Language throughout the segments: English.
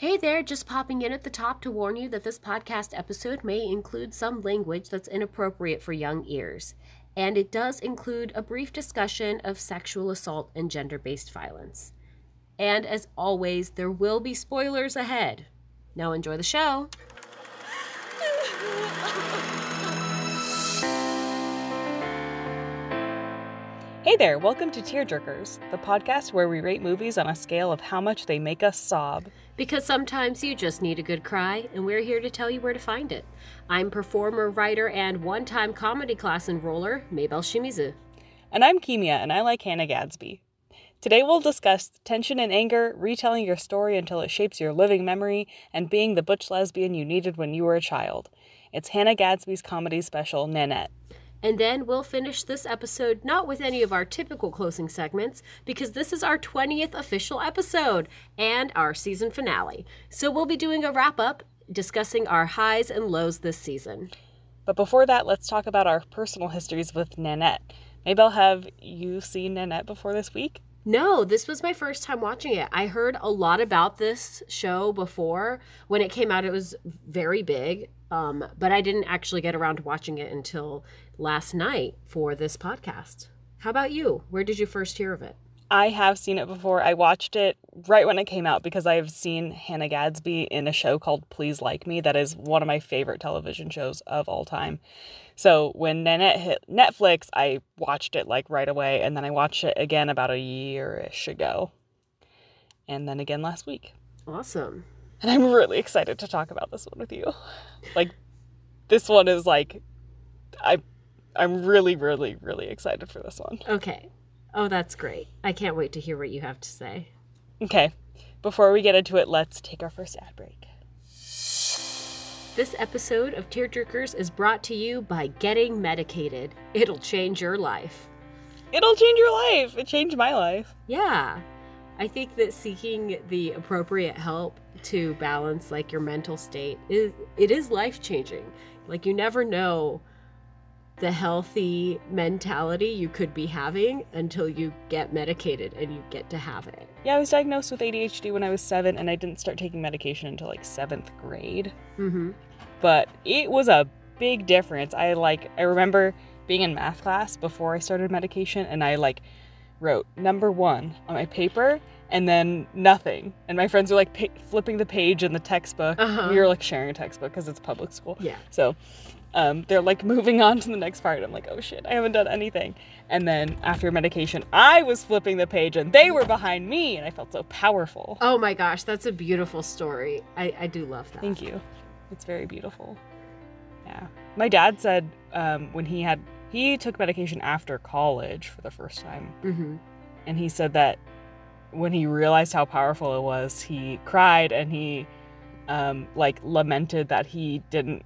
Hey there, just popping in at the top to warn you that this podcast episode may include some language that's inappropriate for young ears. And it does include a brief discussion of sexual assault and gender based violence. And as always, there will be spoilers ahead. Now enjoy the show. Hey there, welcome to Tearjerkers, the podcast where we rate movies on a scale of how much they make us sob. Because sometimes you just need a good cry, and we're here to tell you where to find it. I'm performer, writer, and one time comedy class enroller, Maybell Shimizu. And I'm Kimia, and I like Hannah Gadsby. Today we'll discuss tension and anger, retelling your story until it shapes your living memory, and being the butch lesbian you needed when you were a child. It's Hannah Gadsby's comedy special, Nanette. And then we'll finish this episode not with any of our typical closing segments, because this is our 20th official episode and our season finale. So we'll be doing a wrap up discussing our highs and lows this season. But before that, let's talk about our personal histories with Nanette. Maybelle have you seen Nanette before this week? No, this was my first time watching it. I heard a lot about this show before. When it came out, it was very big, um, but I didn't actually get around to watching it until last night for this podcast. How about you? Where did you first hear of it? I have seen it before. I watched it right when it came out because I have seen Hannah Gadsby in a show called Please Like Me. That is one of my favorite television shows of all time. So when Nanette hit Netflix, I watched it like right away, and then I watched it again about a year ish ago, and then again last week. Awesome. And I'm really excited to talk about this one with you. Like, this one is like, I, I'm really, really, really excited for this one. Okay. Oh, that's great. I can't wait to hear what you have to say. Okay, before we get into it, let's take our first ad break. This episode of Tearjerkers is brought to you by Getting Medicated. It'll change your life. It'll change your life. It changed my life. Yeah. I think that seeking the appropriate help to balance like your mental state is it is life-changing. Like you never know the healthy mentality you could be having until you get medicated and you get to have it. Yeah, I was diagnosed with ADHD when I was seven, and I didn't start taking medication until like seventh grade. Mm-hmm. But it was a big difference. I like, I remember being in math class before I started medication, and I like wrote number one on my paper and then nothing. And my friends were like pa- flipping the page in the textbook. Uh-huh. We were like sharing a textbook because it's public school. Yeah. So um, they're like moving on to the next part. I'm like, oh shit, I haven't done anything. And then after medication, I was flipping the page and they were behind me, and I felt so powerful. Oh my gosh, that's a beautiful story. I, I do love that. Thank you. It's very beautiful. Yeah. My dad said um, when he had, he took medication after college for the first time. Mm-hmm. And he said that when he realized how powerful it was, he cried and he, um, like, lamented that he didn't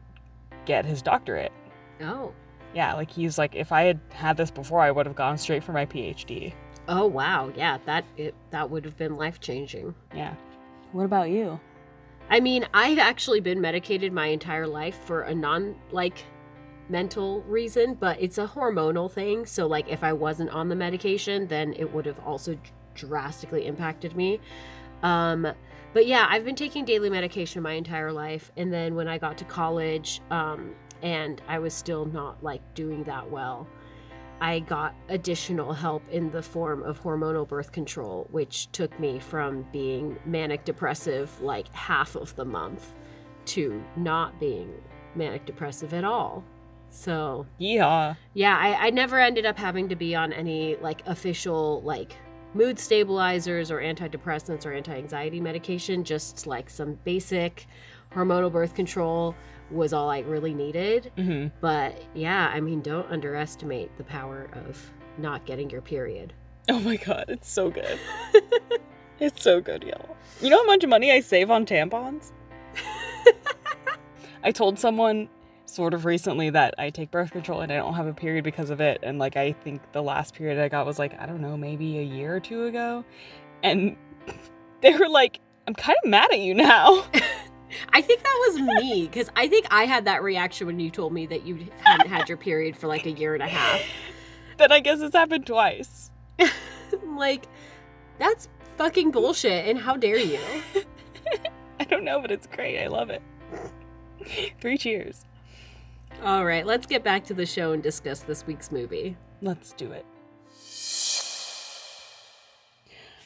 get his doctorate. Oh. Yeah, like he's like, if I had had this before, I would have gone straight for my PhD. Oh wow, yeah, that it that would have been life changing. Yeah. What about you? I mean, I've actually been medicated my entire life for a non like mental reason, but it's a hormonal thing. So like if I wasn't on the medication, then it would have also drastically impacted me. Um but yeah, I've been taking daily medication my entire life and then when I got to college um and I was still not like doing that well. I got additional help in the form of hormonal birth control, which took me from being manic depressive like half of the month to not being manic depressive at all. So, Yeah. yeah, I, I never ended up having to be on any like official like mood stabilizers or antidepressants or anti anxiety medication, just like some basic hormonal birth control was all I really needed. hmm But yeah, I mean, don't underestimate the power of not getting your period. Oh my god, it's so good. it's so good, y'all. You know how much money I save on tampons? I told someone sort of recently that I take birth control and I don't have a period because of it. And like, I think the last period I got was like, I don't know, maybe a year or two ago. And they were like, I'm kind of mad at you now. I think that was me because I think I had that reaction when you told me that you hadn't had your period for like a year and a half. then I guess it's happened twice. Like, that's fucking bullshit, and how dare you? I don't know, but it's great. I love it. Three cheers. All right, let's get back to the show and discuss this week's movie. Let's do it.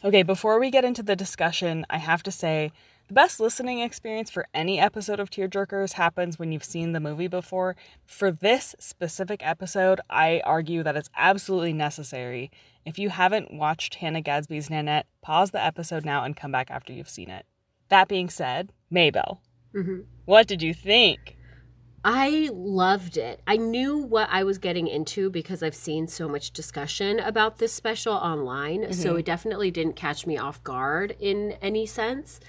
Okay, before we get into the discussion, I have to say the best listening experience for any episode of Tearjerkers happens when you've seen the movie before. For this specific episode, I argue that it's absolutely necessary. If you haven't watched Hannah Gadsby's Nanette, pause the episode now and come back after you've seen it. That being said, Maybelle, Mm-hmm. what did you think? I loved it. I knew what I was getting into because I've seen so much discussion about this special online. So Mhm. it definitely didn't catch me off guard in any sense.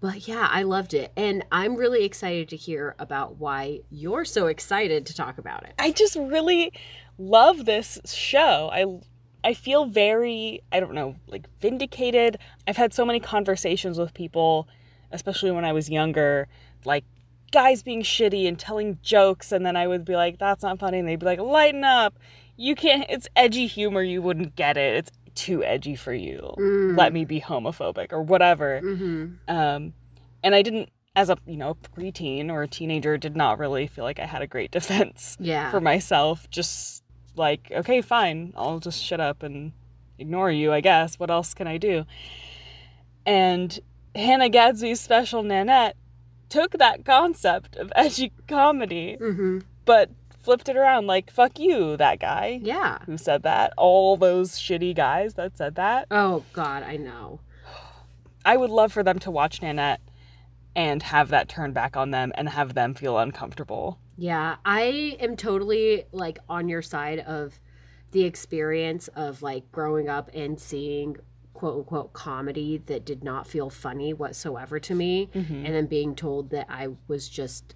But yeah, I loved it. And I'm really excited to hear about why you're so excited to talk about it. I just really love this show. I I feel very, I don't know, like vindicated. I've had so many conversations with people, especially when I was younger, like guys being shitty and telling jokes and then I would be like that's not funny and they'd be like lighten up. You can't it's edgy humor, you wouldn't get it. It's too edgy for you. Mm. Let me be homophobic or whatever. Mm-hmm. Um, and I didn't, as a you know preteen or a teenager, did not really feel like I had a great defense Yeah. for myself. Just like, okay, fine, I'll just shut up and ignore you. I guess. What else can I do? And Hannah Gadsby's special Nanette took that concept of edgy comedy, mm-hmm. but flipped it around. Like, fuck you, that guy Yeah. who said that. All those shitty guys that said that. Oh God, I know. I would love for them to watch Nanette and have that turn back on them and have them feel uncomfortable. Yeah, I am totally like on your side of the experience of like growing up and seeing quote unquote comedy that did not feel funny whatsoever to me Mm-hmm. and then being told that I was just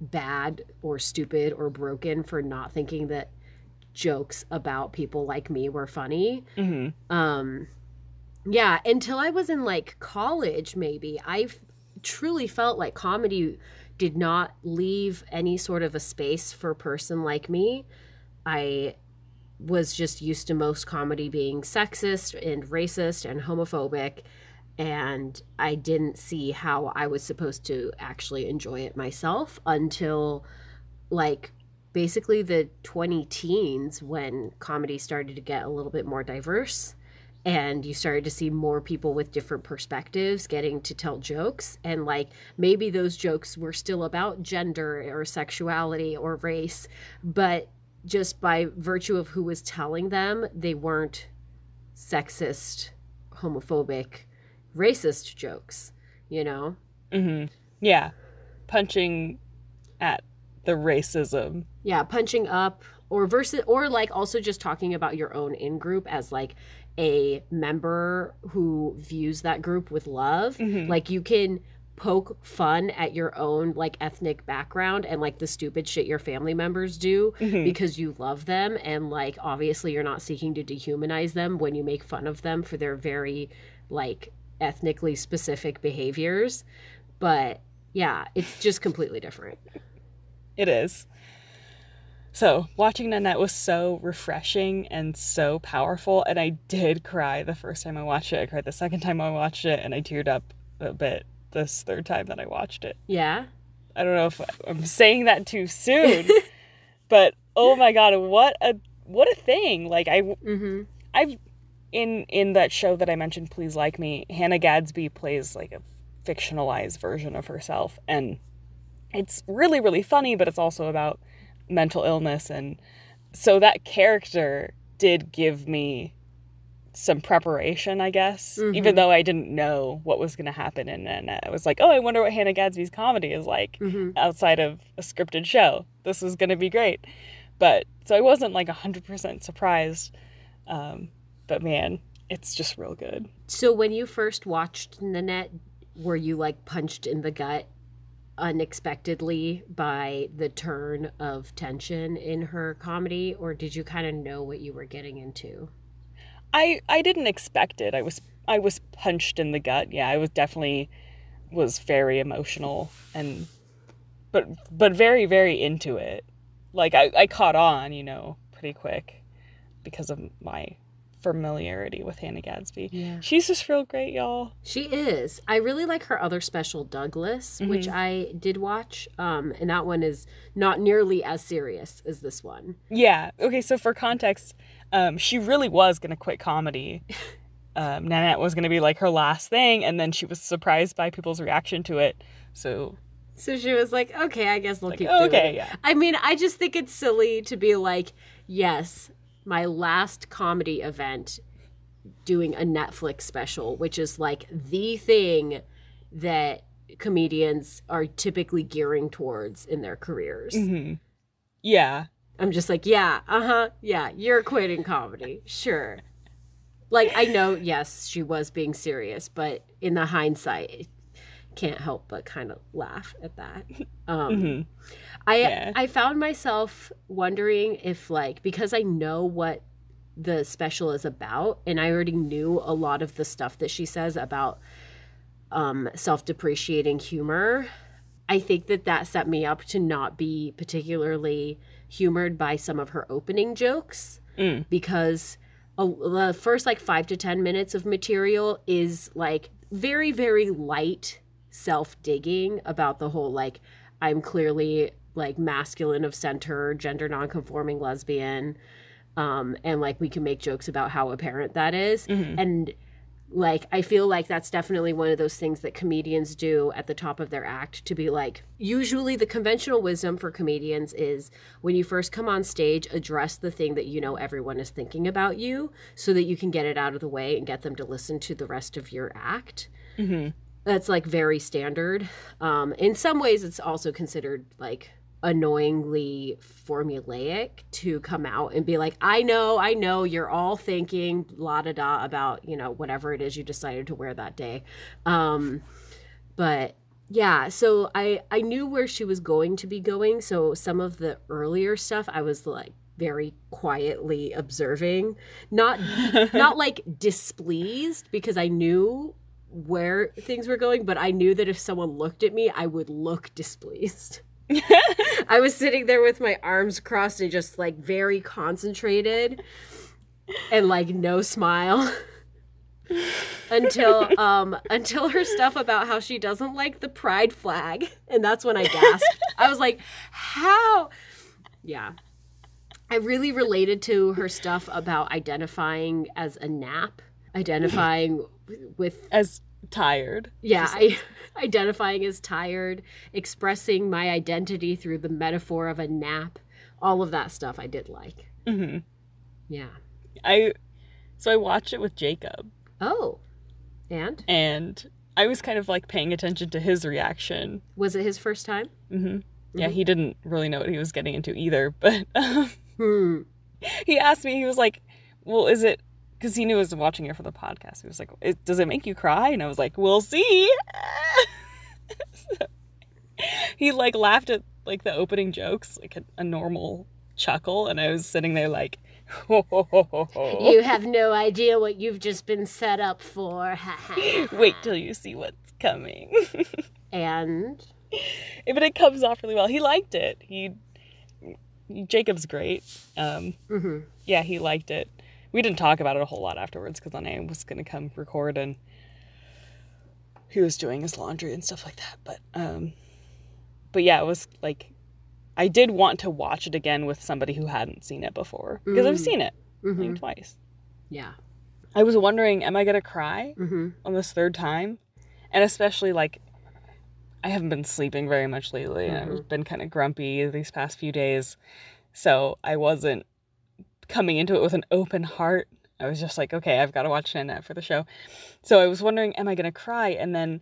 bad or stupid or broken for not thinking that jokes about people like me were funny. Mm-hmm. Um yeah, until I was in like college maybe, I truly felt like comedy did not leave any sort of a space for a person like me. I was just used to most comedy being sexist and racist and homophobic and I didn't see how I was supposed to actually enjoy it myself until like basically the 20 teens when comedy started to get a little bit more diverse and you started to see more people with different perspectives getting to tell jokes and like maybe those jokes were still about gender or sexuality or race but just by virtue of who was telling them they weren't sexist homophobic racist jokes you know Mm-hmm. Yeah. Punching at the racism. yeah punching up or versus or like also just talking about your own in group as like a member who views that group with love Mhm. like you can poke fun at your own like ethnic background and like the stupid shit your family members do Mhm. because you love them and like obviously you're not seeking to dehumanize them when you make fun of them for their very like ethnically specific behaviors but yeah it's just completely different It is. So, watching Nanette was so refreshing and so powerful. And I did cry the first time I watched it. I cried the second time I watched it. And I teared up a bit this third time that I watched it. yeah I don't know if I'm saying that too soon, but oh my god, what a what a thing! Like I mm-hmm I've in in that show that I mentioned, Please Like Me, Hannah Gadsby plays like a fictionalized version of herself, and it's really really funny, but it's also about mental illness, and so that character did give me some preparation, I guess, even Mhm. though I didn't know what was going to happen, and then I was like, oh, I wonder what Hannah Gadsby's comedy is like mm-hmm outside of a scripted show. This is going to be great. But so I wasn't like 100% surprised. Um, but man, it's just real good. So when you first watched Nanette, were you like punched in the gut unexpectedly by the turn of tension in her comedy, or did you kind of know what you were getting into? I I didn't expect it. I was I was punched in the gut. Yeah, I was definitely was very emotional and but but very very into it. Like I I caught on, you know, pretty quick because of my familiarity with Hannah Gadsby. Yeah. She's just real great, y'all. She is. I really like her other special, Douglas, which I did watch. Um, and that one is not nearly as serious as this one. Yeah. Okay, so for context, um, she really was gonna quit comedy. Um, Nanette was gonna be like her last thing, and then she was surprised by people's reaction to it. So So she was like, "Okay, I guess I'll like, keep oh, doing okay, it." yeah. I mean, I just think it's silly to be like, "Yes, my last comedy event, doing a Netflix special, which is like the thing that comedians are typically gearing towards in their careers." hmm Yeah. I'm just like, yeah, uh huh, yeah, you're quitting comedy, sure. Like, I know, yes, she was being serious, but in the hindsight, can't help but kind of laugh at that. Um, hmm I Yeah. I found myself wondering if, like, because I know what the special is about, and I already knew a lot of the stuff that she says about um, self-depreciating humor. I think that that set me up to not be particularly humored by some of her opening jokes Mm. because a, the first like five to ten minutes of material is like very very light self digging about the whole like I'm clearly like masculine of center gender nonconforming lesbian um and like we can make jokes about how apparent that is. Mhm. and like i feel like that's definitely one of those things that comedians do at the top of their act to be like usually the conventional wisdom for comedians is when you first come on stage address the thing that you know everyone is thinking about you so that you can get it out of the way and get them to listen to the rest of your act. Hmm that's like very standard. Um in some ways it's also considered like annoyingly formulaic to come out and be like i know i know you're all thinking la da da about you know whatever it is you decided to wear that day um but yeah so i i knew where she was going to be going so some of the earlier stuff i was like very quietly observing not not like displeased because I knew where things were going, but I knew that if someone looked at me, I would look displeased. I was sitting there with my arms crossed and just like very concentrated and like no smile until um until her stuff about how she doesn't like the pride flag and that's when I gasped. I was like, "How?" Yeah. I really related to her stuff about identifying as a nap, identifying with As tired. yeah, I, identifying as tired, expressing my identity through the metaphor of a nap, all of that stuff I did like. hmm Yeah. I so I watched it with Jacob, Oh. And and I was kind of like paying attention to his reaction. was it his first time? hmm Yeah, Mhm. he didn't really know what he was getting into either, but um, Hmm. he asked me. He was like, "Well, is it?" Because he knew I was watching it for the podcast. He was like, "It- "Does it make you cry?" And I was like, "We'll see." So, he like laughed at like the opening jokes, like a, a normal chuckle, and I was sitting there like, ho, ho, ho, ho, ho. You have no idea what you've just been set up for. "Wait till you see what's coming." and but it comes off really well. He liked it. He Jacob's great. Um, mhm. yeah, he liked it. We didn't talk about it a whole lot afterwards because then I was gonna come record and he was doing his laundry and stuff like that. But um, but yeah, it was like I did want to watch it again with somebody who hadn't seen it before because I've Mm. seen it Mhm. like twice. Yeah. I was wondering, am I gonna cry Mhm. on this third time? And especially like I haven't been sleeping very much lately and I've been kind of grumpy these past few days. So I wasn't coming into it with an open heart. I was just like, okay, I've got to watch Nanette for the show. So I was wondering, am I going to cry? And then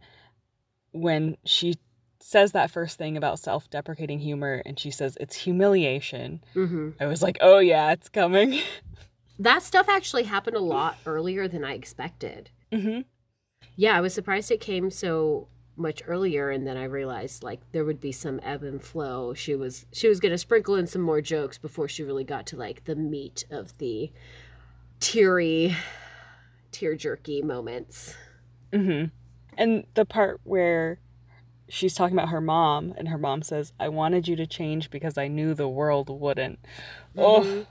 when she says that first thing about self deprecating humor and she says it's humiliation, Mhm. I was like, oh yeah, it's coming. That stuff actually happened a lot earlier than I expected. hmm Yeah, I was surprised it came so much earlier and then I realized like there would be some ebb and flow. She was she was going to sprinkle in some more jokes before she really got to like the meat of the teary tear jerky moments. hmm And the part where she's talking about her mom, and her mom says, I wanted you to change because I knew the world wouldn't. Oh, Mhm.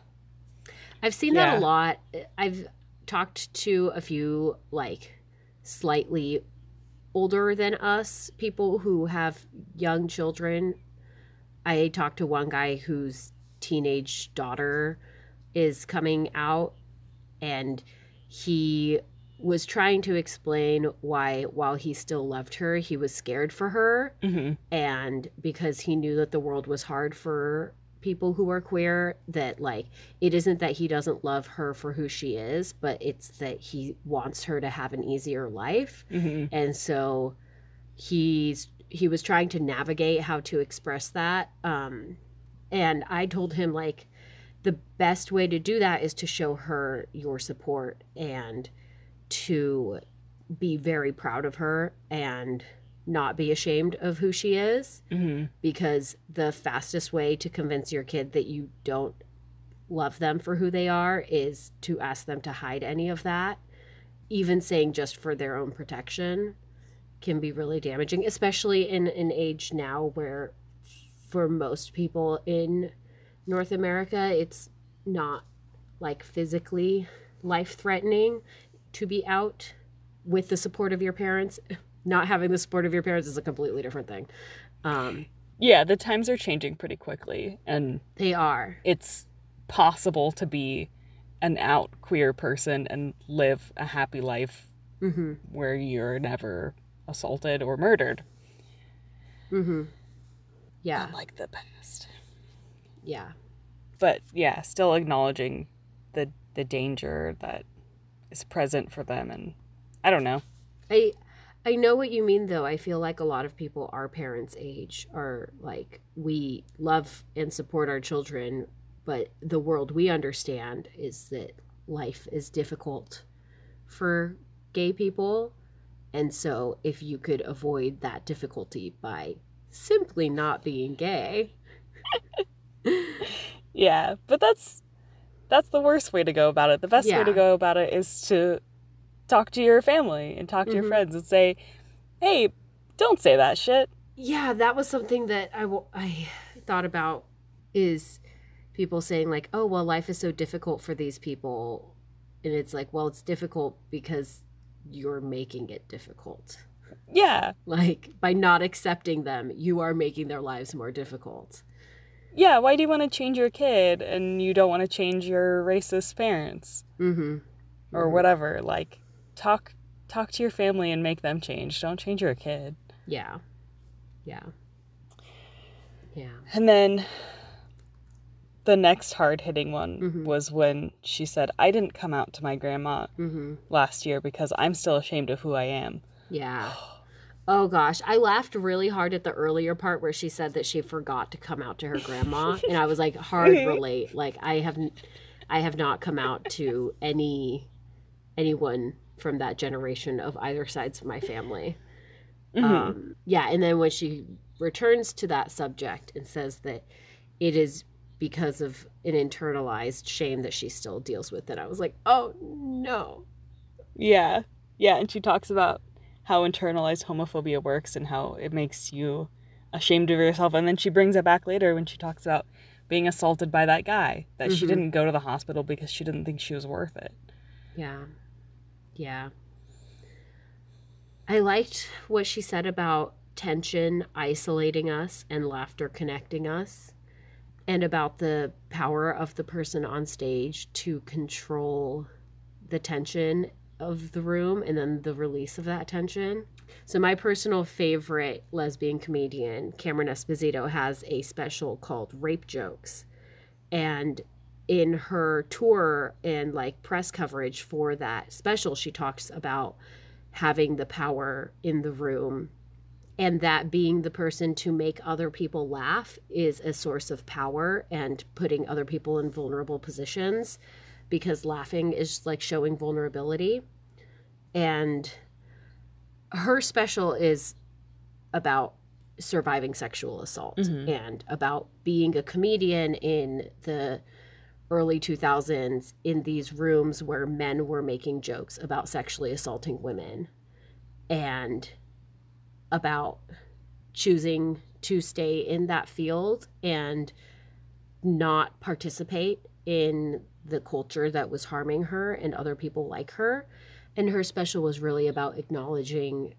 I've seen that a lot. I've talked to a few like slightly older than us people who have young children. I talked to one guy whose teenage daughter is coming out and he was trying to explain why while he still loved her he was scared for her hmm and because he knew that the world was hard for people who are queer that like it isn't that he doesn't love her for who she is but it's that he wants her to have an easier life. Hmm and so he's he was trying to navigate how to express that um and i told him like the best way to do that is to show her your support and to be very proud of her and not be ashamed of who she is hmm because the fastest way to convince your kid that you don't love them for who they are is to ask them to hide any of that. Even saying just for their own protection can be really damaging, especially in an age now where, for most people in North America, it's not like physically life threatening to be out with the support of your parents. Not having the support of your parents is a completely different thing. Um, Yeah, the times are changing pretty quickly, and they are. it's possible to be an out queer person and live a happy life Mm-hmm. where you're never assaulted or murdered. Mm-hmm. Yeah. Unlike the past. Yeah. But yeah, still acknowledging the the danger that is present for them and I don't know. I I know what you mean though. I feel like a lot of people our parents' age are like we love and support our children, but the world we understand is that life is difficult for gay people. And so if you could avoid that difficulty by simply not being gay. Yeah, but that's that's the worst way to go about it. The best way to go about it is to talk to your family and talk to your Mhm. friends and say, "Hey, don't say that shit." yeah that was something that I, w- I thought about is people saying like oh well life is so difficult for these people and it's like well it's difficult because you're making it difficult Yeah. like by not accepting them you are making their lives more difficult Yeah, why do you want to change your kid and you don't want to change your racist parents mm-hmm or whatever? Like talk talk to your family and make them change. Don't change your kid. yeah yeah yeah And then the next hard-hitting one Mhm. was when she said, "I didn't come out to my grandma mm-hmm last year because I'm still ashamed of who I am." Yeah. Oh gosh, I laughed really hard at the earlier part where she said that she forgot to come out to her grandma, and I was like, hard relate. Like I have, I have not come out to any anyone from that generation of either sides of my family. Mhm. Um, yeah, and then when she returns to that subject and says that it is because of an internalized shame that she still deals with it, I was like, oh no. Yeah. Yeah, and she talks about how internalized homophobia works and how it makes you ashamed of yourself. And then she brings it back later when she talks about being assaulted by that guy, that she Mhm. didn't go to the hospital because she didn't think she was worth it. Yeah. Yeah. I liked what she said about tension isolating us and laughter connecting us, and about the power of the person on stage to control the tension of the room and then the release of that tension. So, my personal favorite lesbian comedian, Cameron Esposito, has a special called Rape Jokes. And in her tour and like press coverage for that special, she talks about having the power in the room and that being the person to make other people laugh is a source of power and putting other people in vulnerable positions because laughing is like showing vulnerability. And her special is about surviving sexual assault Mhm. and about being a comedian in the early 2000s in these rooms where men were making jokes about sexually assaulting women and about choosing to stay in that field and not participate in the culture that was harming her and other people like her. And her special was really about acknowledging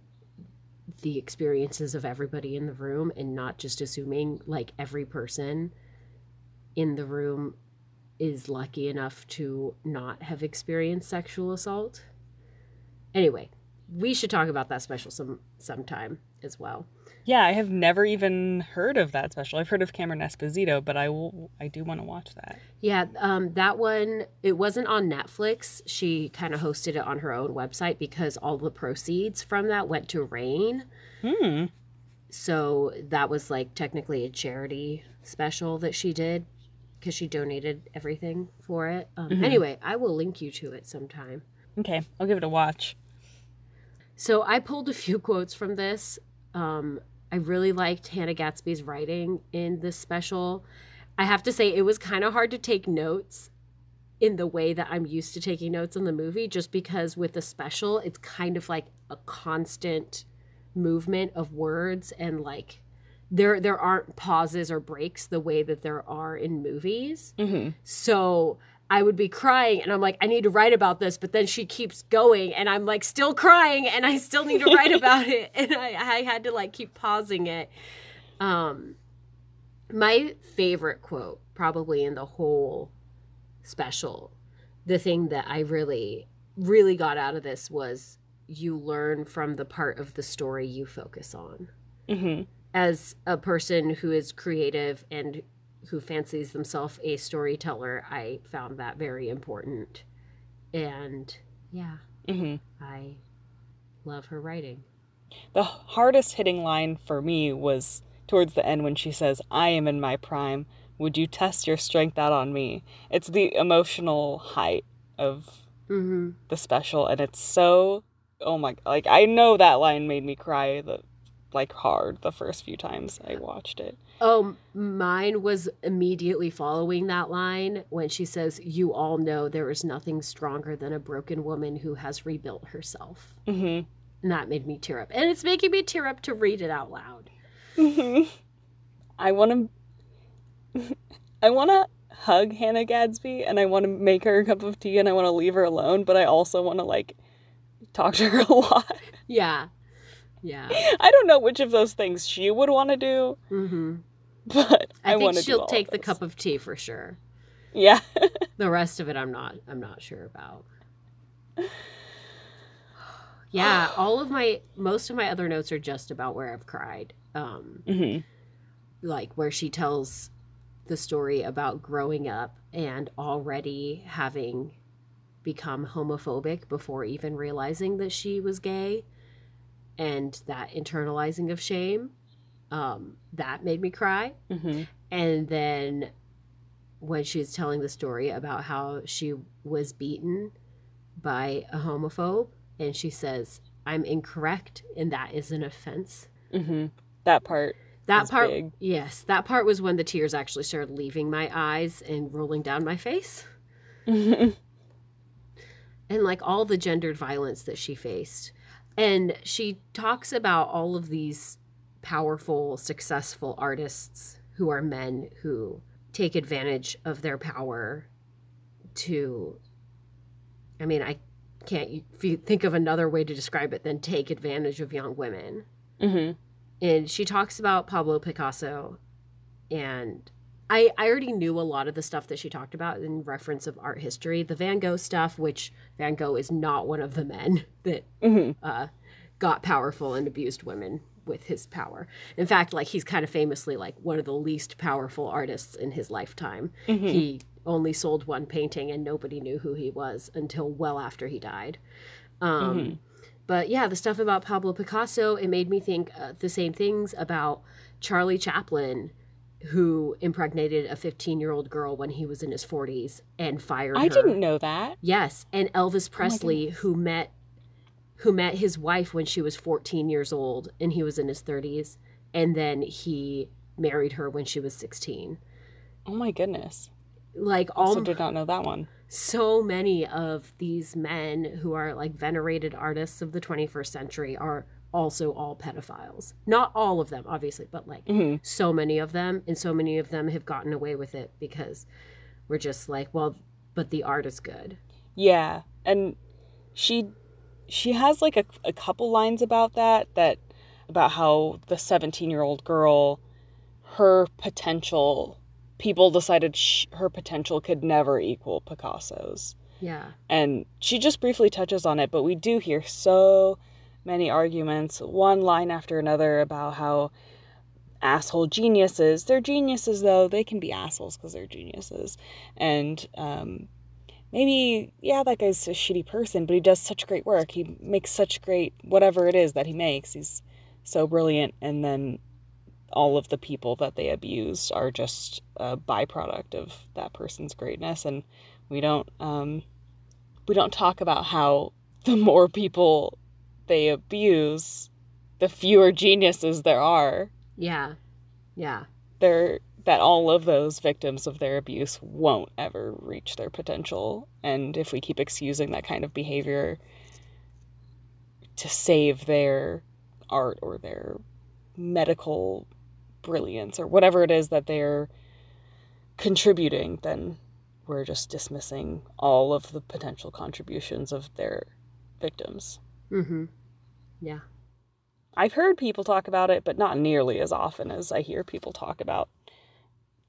the experiences of everybody in the room and not just assuming like every person in the room is lucky enough to not have experienced sexual assault. Anyway, we should talk about that special some sometime as well. Yeah, I have never even heard of that special. I've heard of Cameron Esposito, but I will I do want to watch that. Yeah, um, that one it wasn't on Netflix. She kind of hosted it on her own website because all the proceeds from that went to RAINN. Hmm. So that was like technically a charity special that she did because she donated everything for it. Um, Mhm. Anyway, I will link you to it sometime. Okay, I'll give it a watch. So I pulled a few quotes from this. Um, I really liked Hannah Gadsby's writing in this special. I have to say, it was kind of hard to take notes in the way that I'm used to taking notes in the movie, just because with the special, it's kind of like a constant movement of words and like there there aren't pauses or breaks the way that there are in movies. Mm-hmm. So I would be crying and I'm like, I need to write about this, but then she keeps going and I'm like still crying and I still need to write about it. And I, I had to like keep pausing it. Um my favorite quote, probably in the whole special, the thing that I really, really got out of this was you learn from the part of the story you focus on Mm-hmm. As a person who is creative and who fancies themselves a storyteller, I found that very important. And yeah, Mm-hmm. I love her writing. The hardest hitting line for me was towards the end when she says, I am in my prime. Would you test your strength out on me? It's the emotional height of Mm-hmm. the special, and it's so. Oh my. Like, I know that line made me cry the, like hard the first few times I watched it. Oh, mine was immediately following that line when she says, You all know there is nothing stronger than a broken woman who has rebuilt herself. Mm And that made me tear up. And it's making me tear up to read it out loud. hmm. I want to. I want to hug Hannah Gadsby and I want to make her a cup of tea and I want to leave her alone, but I also want to, like, talk to her a lot. Yeah. Yeah. I don't know which of those things she would want to do, Mm-hmm. but I, I, think she'll take the cup of tea for sure. Yeah. The rest of it, I'm not. I'm not sure about. Yeah, all of my most of my other notes are just about where I've cried. Um, hmm like where she tells the story about growing up and already having become homophobic before even realizing that she was gay and that internalizing of shame um, that made me cry hmm and then when she was telling the story about how she was beaten by a homophobe and she says i'm incorrect and that is an offense hmm That part. that part big. yes that part was when the tears actually started leaving my eyes and rolling down my face and like all the gendered violence that she faced and she talks about all of these powerful successful artists who are men who take advantage of their power to i mean i can't if you think of another way to describe it than take advantage of young women. Hmm and she talks about Pablo Picasso and I, I already knew a lot of the stuff that she talked about in reference of art history. The Van Gogh stuff, which Van Gogh is not one of the men that hmm uh, got powerful and abused women with his power. In fact, like he's kind of famously like one of the least powerful artists in his lifetime. hmm He only sold one painting and nobody knew who he was until well after he died. Um, Mhm. But yeah, the stuff about Pablo Picasso, it made me think uh, the same things about Charlie Chaplin, who impregnated a 15 year old girl when he was in his 40s and fired I her. didn't know that. Yes, and Elvis oh Presley, who met who met his wife when she was 14 years old and he was in his 30s, and then he married her when she was 16. Oh my goodness. Like all Also did not know that one. so many of these men who are like venerated artists of the 21st century are also all pedophiles. Not all of them, obviously, but like hmm so many of them, and so many of them have gotten away with it because we're just like, well, but the art is good. Yeah, and she she has like a, a couple lines about that that about how the 17 year old girl her potential people decided sh- her potential could never equal picasso's Yeah. and she just briefly touches on it but we do hear so many arguments one line after another about how asshole geniuses they're geniuses though. They can be assholes because they're geniuses. And um, maybe yeah that guy's a shitty person but he does such great work. He makes such great whatever it is that he makes he's so brilliant. And then all of the people that they abused are just a byproduct of that person's greatness. And we don't um, we don't talk about how the more people they abuse the fewer geniuses there are Yeah. Yeah. there that all of those victims of their abuse won't ever reach their potential and if we keep excusing that kind of behavior to save their art or their medical brilliance or whatever it is that they're contributing then we're just dismissing all of the potential contributions of their victims Mm-hmm. Yeah. I've heard people talk about it, but not nearly as often as I hear people talk about.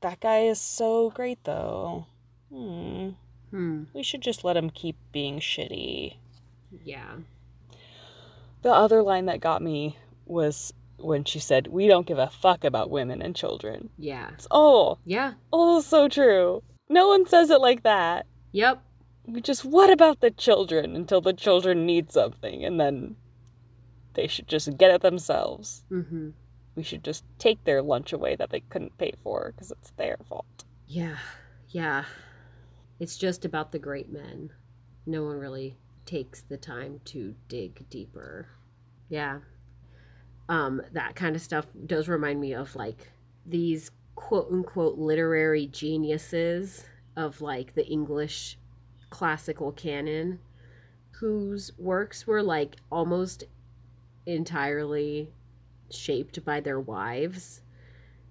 That guy is so great, though. Hmm. Hmm. We should just let him keep being shitty. Yeah. The other line that got me was when she said, We don't give a fuck about women and children. Yeah. It's, oh, Yeah. oh, so true. No one says it like that. Yep. We just, what about the children until the children need something and then they should just get it themselves? Mm-hmm. we should just take their lunch away that they couldn't pay for because it's their fault. Yeah. Yeah. It's just about the great men. No one really takes the time to dig deeper. Yeah. Um, that kind of stuff does remind me of like these quote unquote literary geniuses of like the English classical canon whose works were like almost entirely shaped by their wives.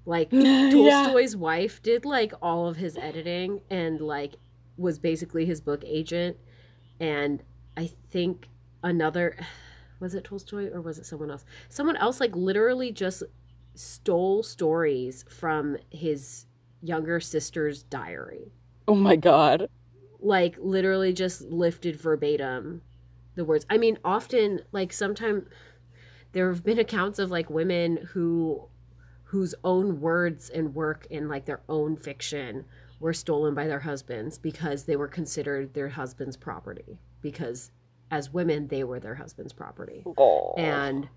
Like Yeah. Tolstoy's wife did like all of his editing and like was basically his book agent and I think another was it Tolstoy or was it someone else? Someone else like literally just stole stories from his younger sister's diary. Oh my god. Like literally just lifted verbatim the words. I mean, often like sometimes there have been accounts of like women who whose own words and work in like their own fiction were stolen by their husbands because they were considered their husband's property because as women they were their husband's property Oh. and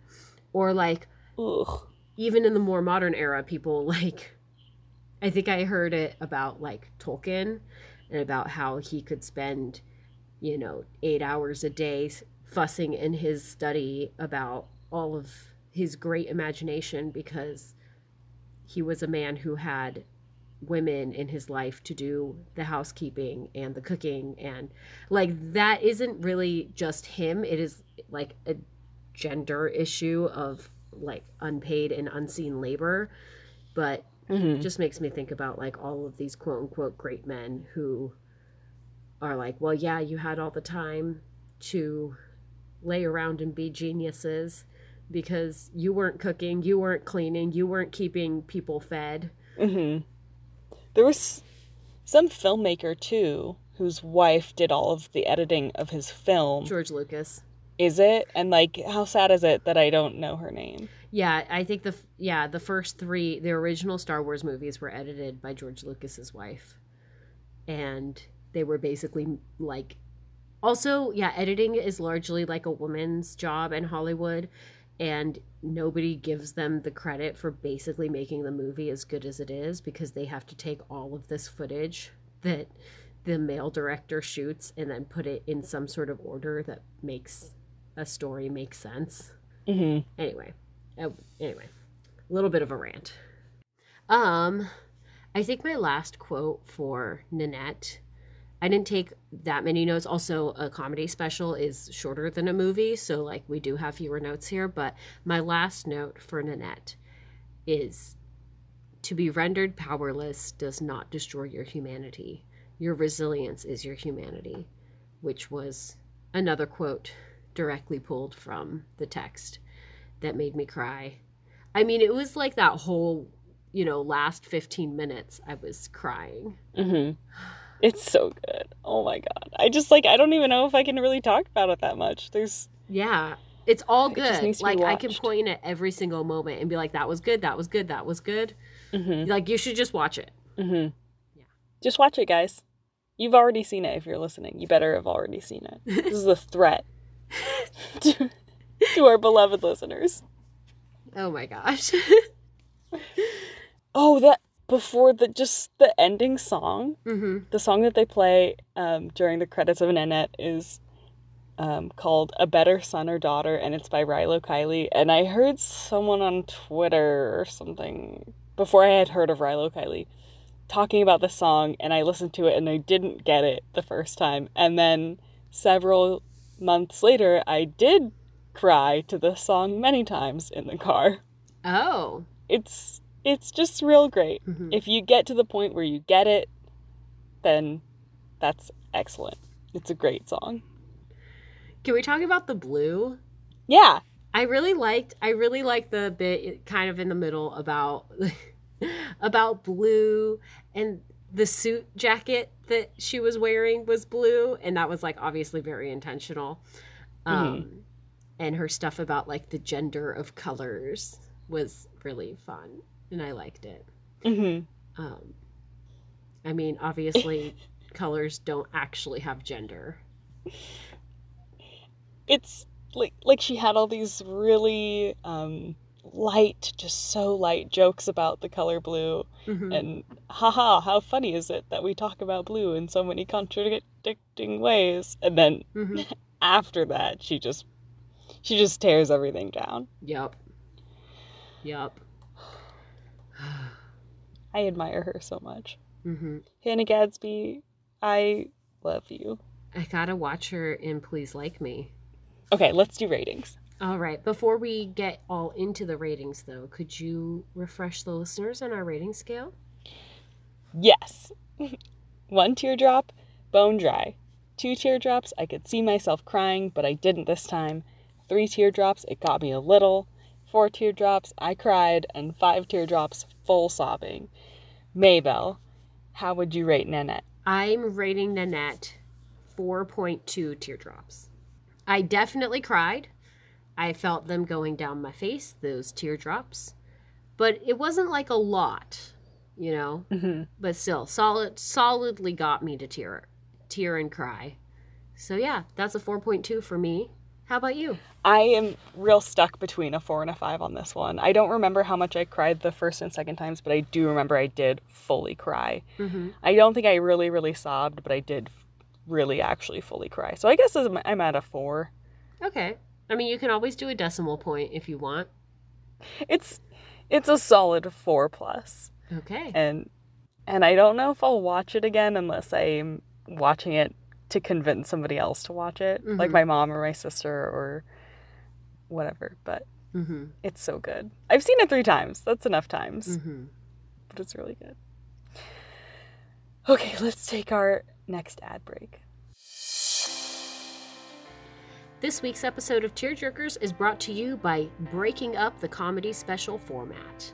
or like Ugh. even in the more modern era people like i think i heard it about like tolkien and about how he could spend you know eight hours a day fussing in his study about all of his great imagination because he was a man who had women in his life to do the housekeeping and the cooking and like that isn't really just him. It is like a gender issue of like unpaid and unseen labor. But Mhm. it just makes me think about like all of these quote unquote great men who are like well yeah you had all the time to lay around and be geniuses because you weren't cooking you weren't cleaning you weren't keeping people fed Mhm. There was some filmmaker too whose wife did all of the editing of his film. george lucas Is it? And like how sad is it that I don't know her name? Yeah, I think the yeah the first three the original Star Wars movies were edited by George Lucas's wife, and they were basically like, also yeah, editing is largely like a woman's job in Hollywood, and nobody gives them the credit for basically making the movie as good as it is because they have to take all of this footage that the male director shoots and then put it in some sort of order that makes a story make sense. Mhm. anyway uh, anyway a little bit of a rant. Um i think my last quote for nanette i didn't take that many notes. Also a comedy special is shorter than a movie so like we do have fewer notes here but my last note for nanette is to be rendered powerless does not destroy your humanity. Your resilience is your humanity, which was another quote directly pulled from the text that made me cry. I mean, it was like that whole, you know, last 15 minutes I was crying. Mm-hmm. It's so good. Oh my god. I just like I don't even know if I can really talk about it that much. There's Yeah. It's all It good. be Like I can point at every single moment and be like, that was good, that was good, that was good. mm-hmm. Like you should just watch it. Mm-hmm. Yeah. Just watch it, guys. You've already seen it if you're listening. You better have already seen it. This is a threat to, our beloved listeners. Oh my gosh. Oh, that before the just the ending song, mm-hmm. the song that they play um, during the credits of Nanette is um, called "A Better Son or Daughter," and it's by Rilo Kiley. And I heard someone on Twitter or something before I had heard of Rilo Kiley talking about the song, and I listened to it and I didn't get it the first time, and then several months later, I did cry to the song many times in the car. Oh. It's it's just real great. Mhm. If you get to the point where you get it, then that's excellent. It's a great song. Can we talk about the blue? Yeah. I really liked I really liked the bit kind of in the middle about about blue and the suit jacket that she was wearing was blue and that was like obviously very intentional. Um and her stuff about like the gender of colors was really fun and I liked it. hmm Um I mean obviously colors don't actually have gender. It's like like she had all these really um light, just so light jokes about the color blue Mhm. and haha, how funny is it that we talk about blue in so many contradicting ways? And then Mhm. after that, she just she just tears everything down. Yep. Yep. I admire her so much. hmm Hannah Gadsby, I love you. I gotta watch her in Please Like Me. Okay, let's do ratings. All right. Before we get all into the ratings, though, could you refresh the listeners on our rating scale? Yes. One teardrop, bone dry. Two teardrops, I could see myself crying, but I didn't this time. Three teardrops, it got me a little. Four teardrops, I cried. And five teardrops, full sobbing. Maybelle, how would you rate Nanette? I'm rating Nanette 4.2 teardrops. I definitely cried. I felt them going down my face, those teardrops. But it wasn't like a lot, you know? Mm-hmm. But still, solid solidly got me to tear tear and cry. So yeah, that's a 4.2 for me. How about you? I am real stuck between a four and a five on this one. I don't remember how much I cried the first and second times, but I do remember I did fully cry. Mm-hmm. I don't think I really, really sobbed, but I did really actually fully cry. So I guess I'm I'm at a four. Okay. I mean, you can always do a decimal point if you want. It's it's a solid four plus, Okay. and and I don't know if I'll watch it again unless I'm watching it to convince somebody else to watch it, like Mhm. my mom or my sister or whatever. But Mm-hmm. it's so good. I've seen it three times. That's enough times, Mm-hmm. but it's really good. Okay, let's take our next ad break. This week's episode of Tearjerkers is brought to you by breaking up the comedy special format.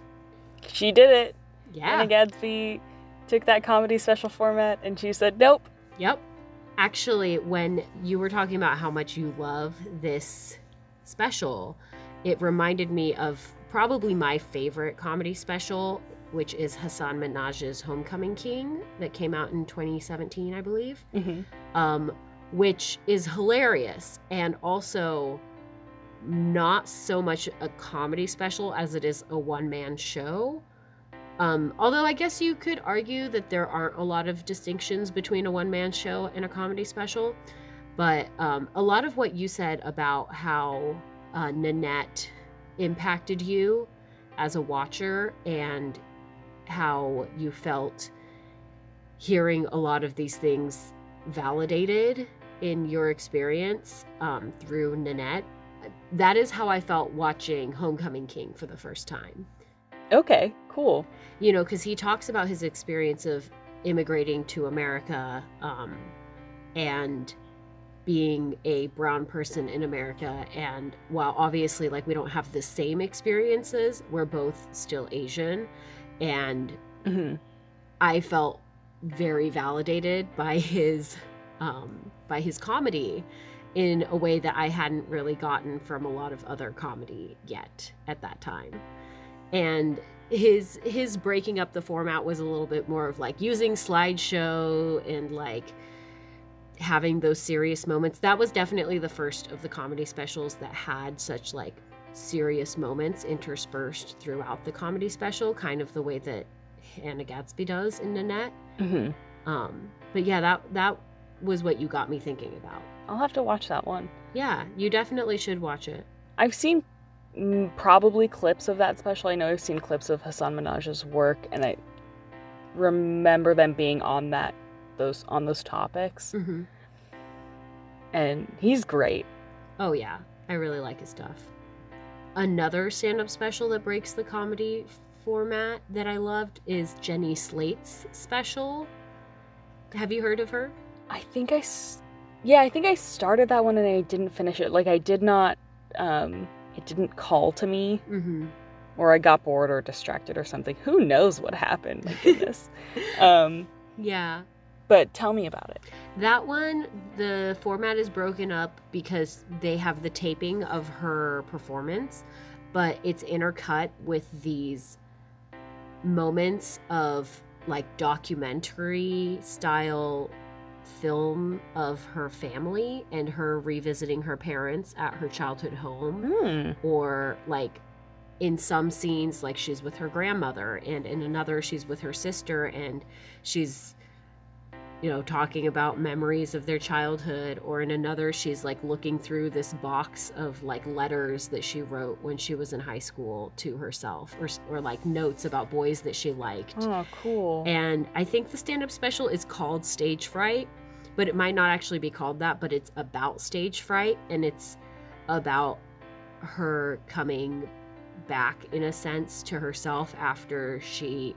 She did it. Yeah. Hannah Gadsby took that comedy special format and she said, "Nope." Yep. Actually, when you were talking about how much you love this special, it reminded me of probably my favorite comedy special, which is Hasan Minhaj's Homecoming King that came out in 2017, I believe. hmm um, which is hilarious and also not so much a comedy special as it is a one man show. Um, although I guess you could argue that there aren't a lot of distinctions between a one man show and a comedy special. But um, a lot of what you said about how uh, Nanette impacted you as a watcher and how you felt hearing a lot of these things validated in your experience um, through Nanette. That is how I felt watching Homecoming King for the first time. Okay, cool. You know, because he talks about his experience of immigrating to America um, and being a brown person in America. And while obviously, like, we don't have the same experiences, we're both still Asian. And hmm I felt very validated by his um, by his comedy in a way that I hadn't really gotten from a lot of other comedy yet at that time. And his his breaking up the format was a little bit more of like using slideshow and like having those serious moments. That was definitely the first of the comedy specials that had such like serious moments interspersed throughout the comedy special, kind of the way that Hannah Gadsby does in Nanette. hmm Um, but yeah, that that was what you got me thinking about. I'll have to watch that one. Yeah, you definitely should watch it. I've seen probably clips of that special. I know I've seen clips of Hasan Minhaj's work, and I remember them being on that those on those topics. Mm-hmm. And he's great. Oh yeah, I really like his stuff. Another stand-up special that breaks the comedy format that I loved is Jenny Slate's special. Have you heard of her? I think I, s- yeah, I think I started that one and I didn't finish it. Like I did not, um, it didn't call to me, Mm-hmm. or I got bored or distracted or something. Who knows what happened? My goodness. um, Yeah, but tell me about it. That one, the format is broken up because they have the taping of her performance, but it's intercut with these moments of like documentary style film of her family and her revisiting her parents at her childhood home Hmm. or like in some scenes like she's with her grandmother and in another she's with her sister and she's you know talking about memories of their childhood or in another she's like looking through this box of like letters that she wrote when she was in high school to herself or, or like notes about boys that she liked Oh, cool. and I think the stand up special is called Stage Fright, but it might not actually be called that, but it's about stage fright and it's about her coming back in a sense to herself after she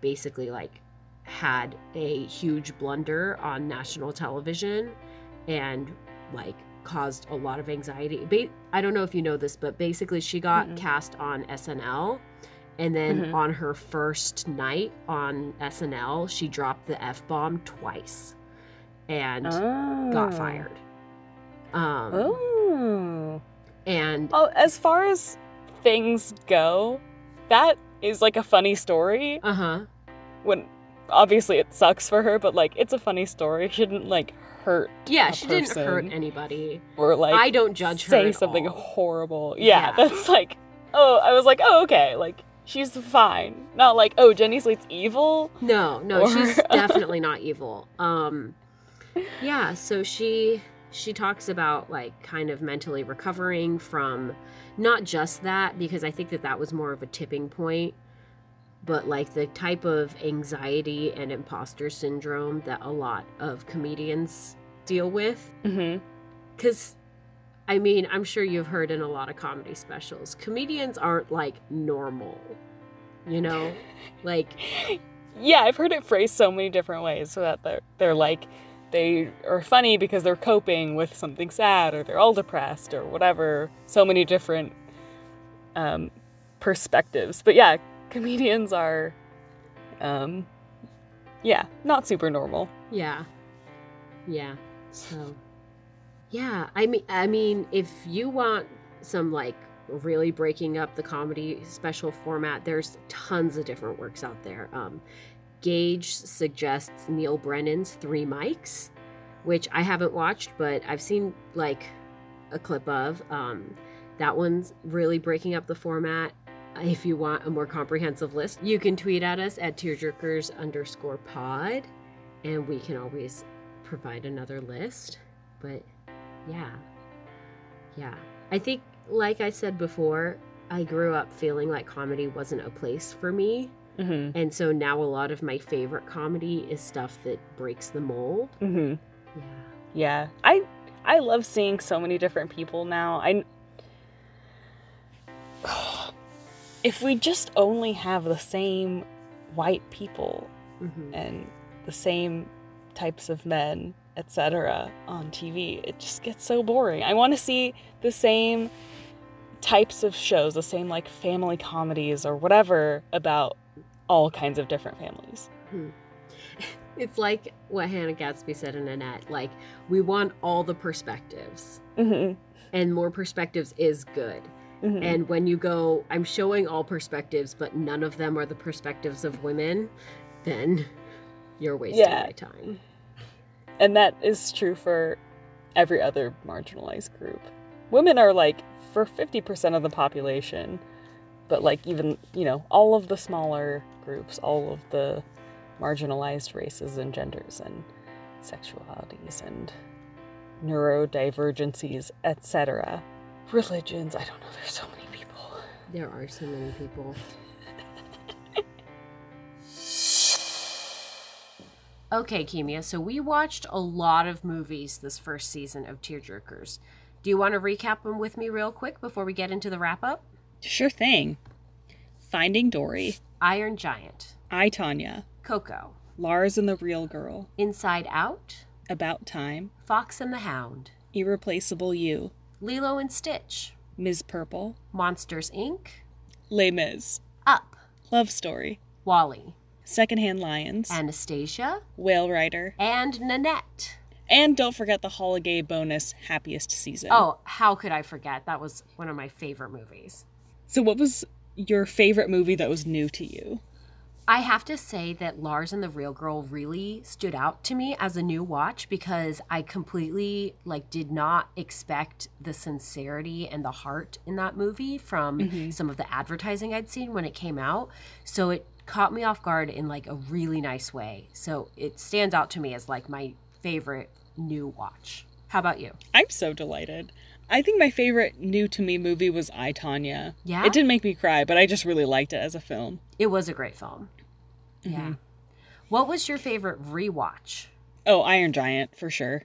basically like had a huge blunder on national television and like caused a lot of anxiety. Ba- I don't know if you know this, but basically she got Mm-mm. cast on SNL and then Mhm. on her first night on SNL, she dropped the F bomb twice and oh. got fired. Um, Oh. And Oh, as far as things go, that is like a funny story. uh huh. When obviously it sucks for her, but like it's a funny story. It shouldn't like hurt Yeah, she didn't hurt anybody. or like I don't judge her. say something all. horrible. Yeah, Yeah. that's like oh, I was like, oh okay, like she's fine. Not like oh, Jenny Slate's evil. No, no, Or- she's definitely not evil. Um yeah, so she she talks about like kind of mentally recovering from not just that because I think that that was more of a tipping point, but like the type of anxiety and imposter syndrome that a lot of comedians deal with Mm-hmm. cuz I mean, I'm sure you've heard in a lot of comedy specials, comedians aren't like normal. You know? Like Yeah, I've heard it phrased so many different ways so that they're they're like they are funny because they're coping with something sad or they're all depressed or whatever. So many different um, perspectives. But yeah, comedians are um yeah, not super normal. Yeah. Yeah. So yeah, I mean I mean if you want some like really breaking up the comedy special format, there's tons of different works out there. Um Gage suggests Neal Brennan's Three Mics, which I haven't watched, but I've seen like a clip of. Um that one's really breaking up the format. If you want a more comprehensive list, you can tweet at us at tearjerkers underscore pod and we can always provide another list. But yeah, yeah. I think, like I said before, I grew up feeling like comedy wasn't a place for me. Mhm. And so now a lot of my favorite comedy is stuff that breaks the mold. Mhm. Yeah. Yeah. I I love seeing so many different people now. I if we just only have the same white people Mhm. and the same types of men, etc. on TV. It just gets so boring. I want to see the same types of shows, the same like family comedies or whatever about all kinds of different families. It's like what Hannah Gadsby said in Nanette. Like, we want all the perspectives, Mm-hmm. and more perspectives is good. Mm-hmm. And when you go, I'm showing all perspectives, but none of them are the perspectives of women, then you're wasting Yeah. my time. And that is true for every other marginalized group. Women are like for 50% of the population, but like even, you know, all of the smaller groups, all of the marginalized races and genders and sexualities and neurodivergencies, etc. Religions, I don't know, there's so many people. There are so many people. okay, Kimia, so we watched a lot of movies this first season of Tearjerkers. Do you want to recap them with me real quick before we get into the wrap up? Sure thing. Finding Dory, Iron Giant, I, Tanya, Coco, Lars and the Real Girl, Inside Out, About Time, Fox and the Hound, Irreplaceable You, Lilo and Stitch, Ms. Purple, Monsters Inc., Les Mis, Up, Love Story, WALL-E, Secondhand Lions, Anastasia, Whale Rider, and Nanette. and don't forget the holiday bonus Happiest Season. Oh, how could I forget? That was one of my favorite movies. So, what was your favorite movie that was new to you? I have to say that Lars and the Real Girl really stood out to me as a new watch because I completely like did not expect the sincerity and the heart in that movie from mm-hmm. some of the advertising I'd seen when it came out. So it caught me off guard in like a really nice way. So it stands out to me as like my favorite new watch. How about you? I'm so delighted. I think my favorite new to me movie was I, Tanya. Yeah? It didn't make me cry, but I just really liked it as a film. It was a great film. Yeah. What was your favorite rewatch? Oh, Iron Giant, for sure.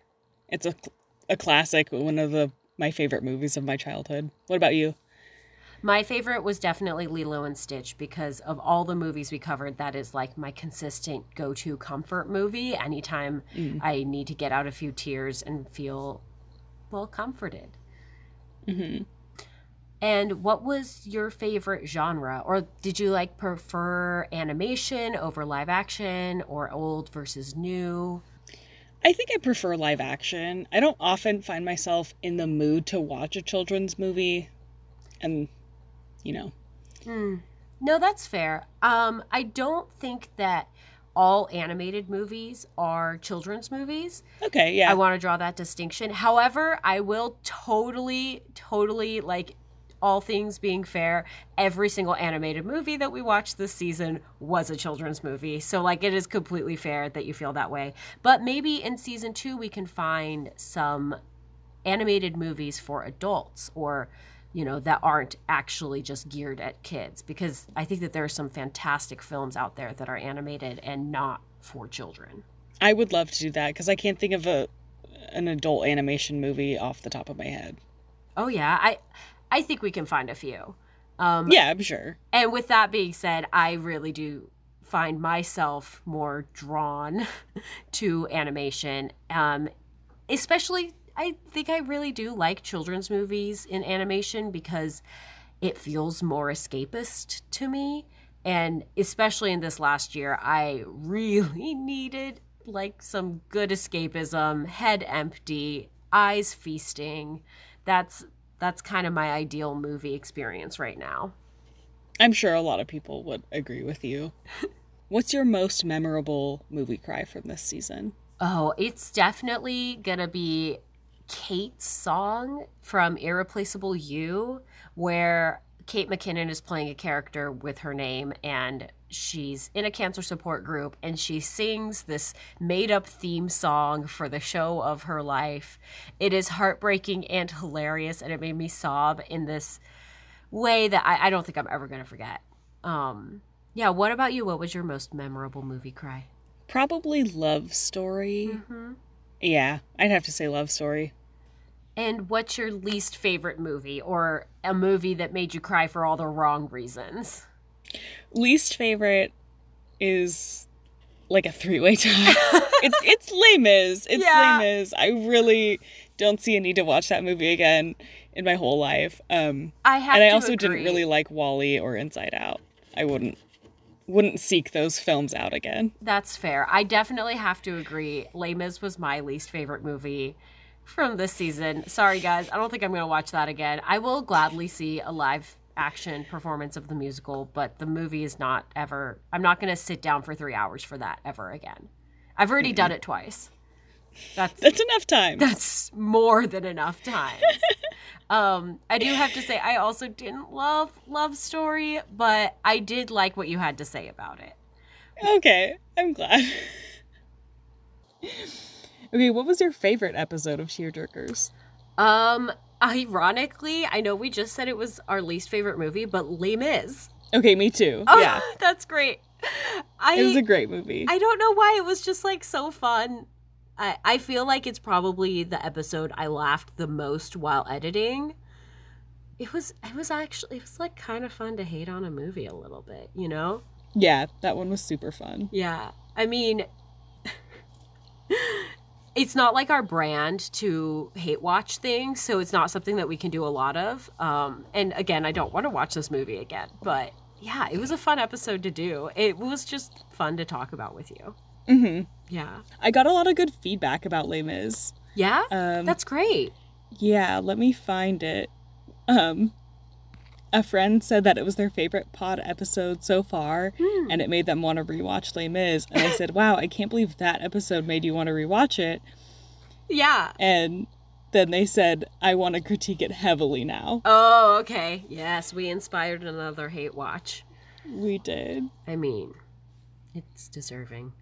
It's a, a classic, one of the my favorite movies of my childhood. What about you? My favorite was definitely Lilo and Stitch because of all the movies we covered, that is like my consistent go to comfort movie anytime I need to get out a few tears and feel, well, comforted. hmm And what was your favorite genre? Or did you like prefer animation over live action or old versus new? I think I prefer live action. I don't often find myself in the mood to watch a children's movie. And, you know, Hmm. No, that's fair. Um, I don't think that all animated movies are children's movies. okay, yeah. I want to draw that distinction. However, I will totally, totally like all things being fair, every single animated movie that we watched this season was a children's movie. So, like, it is completely fair that you feel that way. But maybe in season two, we can find some animated movies for adults or, you know, that aren't actually just geared at kids. Because I think that there are some fantastic films out there that are animated and not for children. I would love to do that because I can't think of a an adult animation movie off the top of my head. Oh, yeah. I. I think we can find a few. Um, Yeah, I'm sure. And with that being said, I really do find myself more drawn to animation. Um, especially, I think I really do like children's movies in animation because it feels more escapist to me. And especially in this last year, I really needed like some good escapism, head empty, eyes feasting. That's that's kind of my ideal movie experience right now. I'm sure a lot of people would agree with you. What's your most memorable movie cry from this season? Oh, it's definitely gonna be Kate's song from Irreplaceable You, where Kate McKinnon is playing a character with her name and she's in a cancer support group and she sings this made up theme song for the show of her life. It is heartbreaking and hilarious and it made me sob in this way that I, I don't think I'm ever gonna forget. Um yeah, what about you? What was your most memorable movie cry? Probably Love Story. Mm-hmm. Yeah, I'd have to say Love Story. And what's your least favorite movie or a movie that made you cry for all the wrong reasons? Least favorite is like a three way tie. it's it's Les Mis. It's Yeah. Les Mis. I really don't see a need to watch that movie again in my whole life. Um, I have and I also didn't really like WALL-E or Inside Out. I wouldn't wouldn't seek those films out again. That's fair. I definitely have to agree. Les Mis was my least favorite movie from this season. Sorry, guys. I don't think I'm going to watch that again. I will gladly see a live action performance of the musical, but the movie is not ever. I'm not going to sit down for three hours for that ever again. I've already done it twice. That's That's enough time. that's more than enough time. um, I do have to say I also didn't love Love Story, but I did like what you had to say about it. okay, I'm glad. okay, what was your favorite episode of Tearjerkers? Um, ironically, I know we just said it was our least favorite movie, but Les Mis. Okay, me too. Oh, Yeah, that's great. I it was a great movie. I don't know why it was just like so fun. I I feel like it's probably the episode I laughed the most while editing. It was it was actually it was like kind of fun to hate on a movie a little bit, you know? yeah, that one was super fun. Yeah. I mean it's not like our brand to hate watch things, so it's not something that we can do a lot of. Um and again, I don't want to watch this movie again, but yeah, it was a fun episode to do. It was just fun to talk about with you. hmm Yeah. I got a lot of good feedback about Les Mis. Yeah? Um, That's great. Yeah, let me find it. Um a friend said that it was their favorite pod episode so far Hmm. and it made them want to rewatch Les Mis. And I said, Wow, I can't believe that episode made you want to rewatch it. Yeah. And then they said, I want to critique it heavily now. Oh, okay. Yes, we inspired another hate watch. We did. I mean, it's deserving.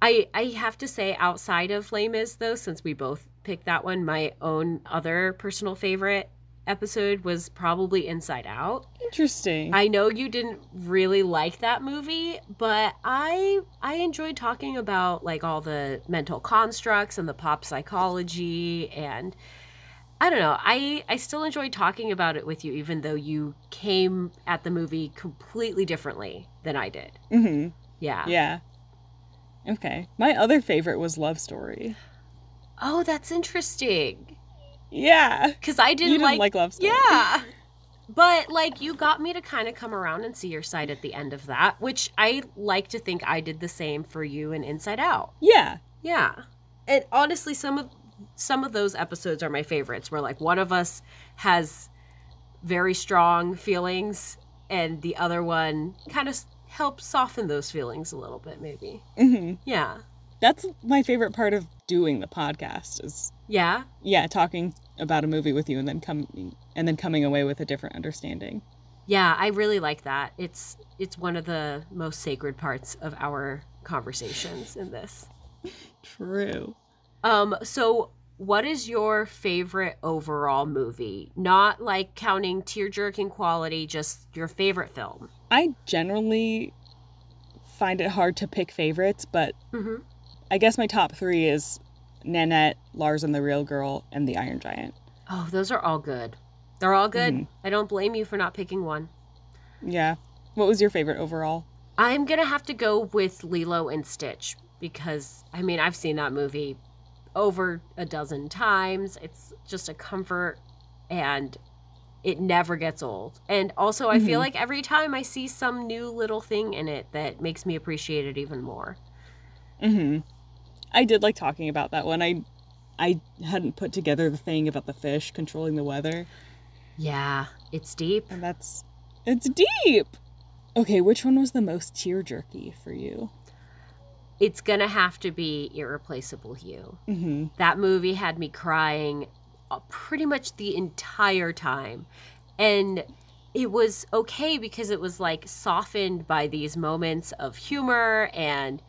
I I have to say, outside of Les Mis, though, since we both picked that one, my own other personal favorite episode was probably Inside Out. Interesting. I know you didn't really like that movie, but I I enjoyed talking about like all the mental constructs and the pop psychology and I don't know. I I still enjoyed talking about it with you even though you came at the movie completely differently than I did. hmm Yeah. Yeah. Okay. My other favorite was Love Story. Oh, that's interesting. Yeah. Cuz I didn't, didn't like, Love Story. Yeah. But like you got me to kind of come around and see your side at the end of that, which I like to think I did the same for you in Inside Out. Yeah. Yeah. And honestly some of some of those episodes are my favorites where like one of us has very strong feelings and the other one kind of helps soften those feelings a little bit maybe. hmm Yeah. That's my favorite part of doing the podcast is Yeah. yeah, talking about a movie with you and then coming and then coming away with a different understanding. Yeah, I really like that. It's it's one of the most sacred parts of our conversations in this. True. Um so what is your favorite overall movie? Not like counting tear jerking quality, just your favorite film. I generally find it hard to pick favorites, but Mhm. I guess my top 3 is Nanette, Lars and the Real Girl, and The Iron Giant. Oh, those are all good. They're all good. Mhm. I don't blame you for not picking one. Yeah. What was your favorite overall? I'm going to have to go with Lilo and Stitch because, I mean, I've seen that movie over a dozen times. It's just a comfort and it never gets old. And also, I feel Mhm. like every time I see some new little thing in it that makes me appreciate it even more. hmm I did like talking about that one. I I hadn't put together the thing about the fish controlling the weather, Yeah, it's deep. and that's it's deep. Okay, which one was the most tear jerky for you? It's to have to be Irreplaceable You. hmm that movie had me crying uh, pretty much the entire time and it was okay because it was like softened by these moments of humor and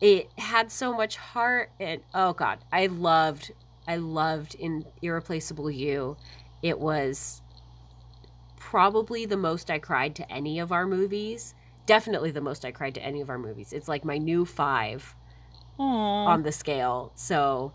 it had so much heart and oh god i loved i loved in irreplaceable you it was probably the most i cried to any of our movies definitely the most i cried to any of our movies it's like my new five Aww. on the scale so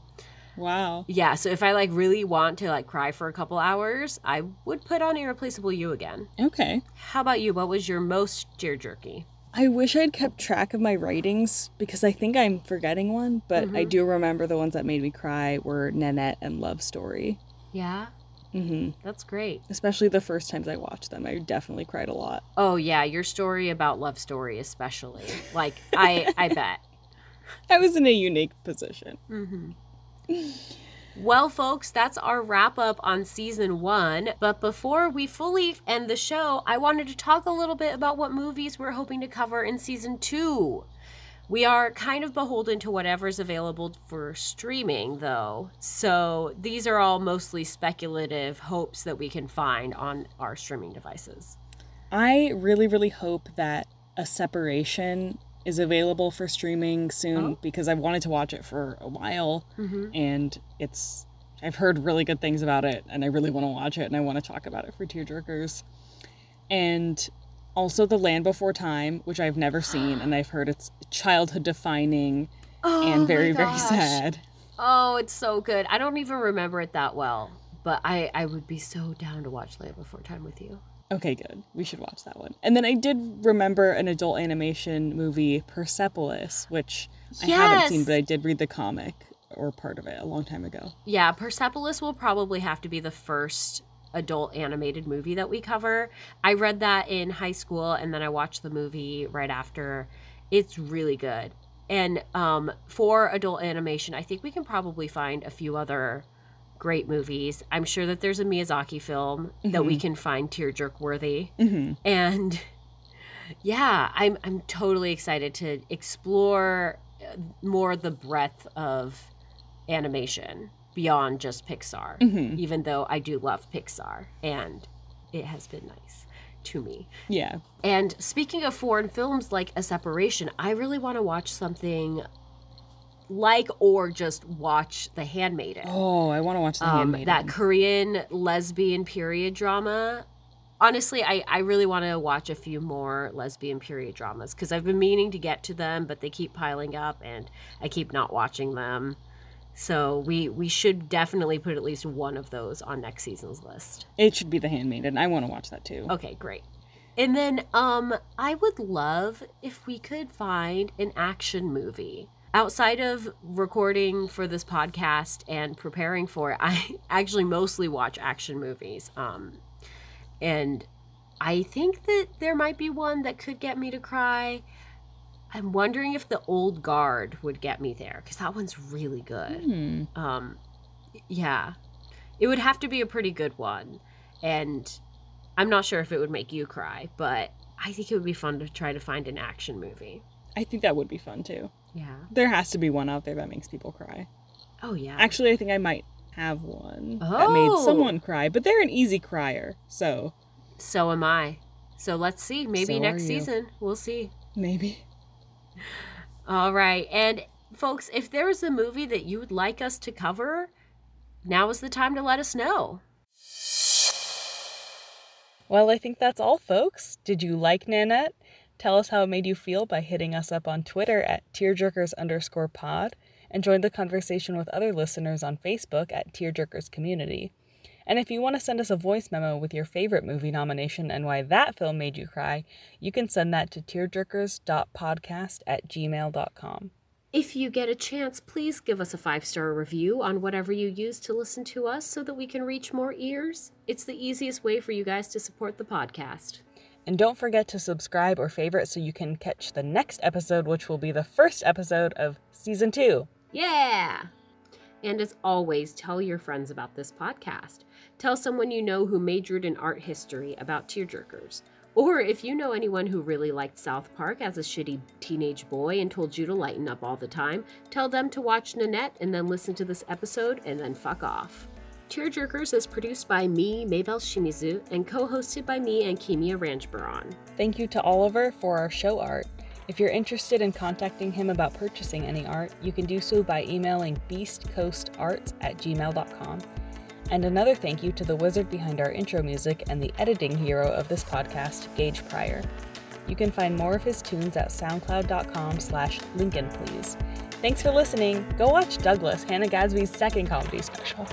wow. yeah, so if I like really want to like cry for a couple hours, I would put on Irreplaceable You again. Okay. How about you? What was your most tear jerky? I wish I'd kept track of my writings because I think I'm forgetting one, but I Mhm. do remember the ones that made me cry were Nanette and Love Story. Yeah, hmm that's great. Especially the first times I watched them, I definitely cried a lot. Oh yeah, your story about love story especially. Like I I bet. I was in a unique position. Mm-hmm. Well, folks, that's our wrap up on season one. But before we fully end the show, I wanted to talk a little bit about what movies we're hoping to cover in season two. We are kind of beholden to whatever's available for streaming, though. So these are all mostly speculative hopes that we can find on our streaming devices. I really, really hope that a separation is available for streaming soon Oh. because I've wanted to watch it for a while Mm-hmm. and it's I've heard really good things about it and I really want to watch it and I want to talk about it for tearjerkers. And also The Land Before Time, which I've never seen and I've heard it's childhood defining Oh, and very, very sad. Oh, it's so good. I don't even remember it that well, but I I would be so down to watch Land Before Time with you. Okay, good. We should watch that one. And then I did remember an adult animation movie, Persepolis, which I haven't seen, but I did read the comic or part of it a long time ago. Yeah, Persepolis will probably have to be the first adult animated movie that we cover. I read that in high school and then I watched the movie right after. It's really good. And um, for adult animation, I think we can probably find a few other great movies. I'm sure that there's a Miyazaki film that we can find tearjerk worthy. hmm and yeah i'm i'm totally excited to explore uh, more the breadth of animation beyond just pixar hmm even though i do love pixar and it has been nice to me Yeah. and speaking of foreign films like a separation i really want to watch something like or just watch the handmaiden Oh, I want to watch The um, Handmaiden. that Korean lesbian period drama. Honestly, I, I really want to watch a few more lesbian period dramas because I've been meaning to get to them, but they keep piling up and I keep not watching them. So we we should definitely put at least one of those on next season's list. It should be The Handmaiden. I want to watch that too. Okay, great. And then um I would love if we could find an action movie. Outside of recording for this podcast and preparing for it, I actually mostly watch action movies. Um and I think that there might be one that could get me to cry. I'm wondering if The Old Guard would get me there cuz that one's really good Hmm. um yeah it would have to be a pretty good one and i'm not sure if it would make you cry but i think it would be fun to try to find an action movie I think that would be fun too. Yeah There has to be one out there that makes people cry. oh yeah Actually, I think I might have one that made Oh. someone cry, but they're an easy crier, so so am i so let's see maybe So next season we'll see maybe. all right and folks if there's a movie that you would like us to cover now is the time to let us know Well, I think that's all, folks. Did you like Nanette? Tell us how it made you feel by hitting us up on Twitter at tearjerkers underscore pod and join the conversation with other listeners on Facebook at Tearjerkers Community. And if you want to send us a voice memo with your favorite movie nomination and why that film made you cry, you can send that to tearjerkers.podcast at gmail.com. If you get a chance, please give us a five star review on whatever you use to listen to us so that we can reach more ears. It's the easiest way for you guys to support the podcast. And don't forget to subscribe or favorite so you can catch the next episode, which will be the first episode of season two. Yeah! And as always, tell your friends about this podcast. Tell someone you know who majored in art history about tearjerkers. Or if you know anyone who really liked South Park as a shitty teenage boy and told you to lighten up all the time, tell them to watch Nanette and then listen to this episode and then fuck off. Tearjerkers is produced by me, Maybelle Shimizu, and co hosted by me and Kimia Ranjbaran. Thank you to Oliver for our show art. If you're interested in contacting him about purchasing any art, you can do so by emailing beastcoastarts at gmail.com. And another thank you to the wizard behind our intro music and the editing hero of this podcast, Gage Pryor. You can find more of his tunes at soundcloud.com slash Lincoln Please. Thanks for listening. Go watch Douglas, Hannah Gadsby's second comedy special.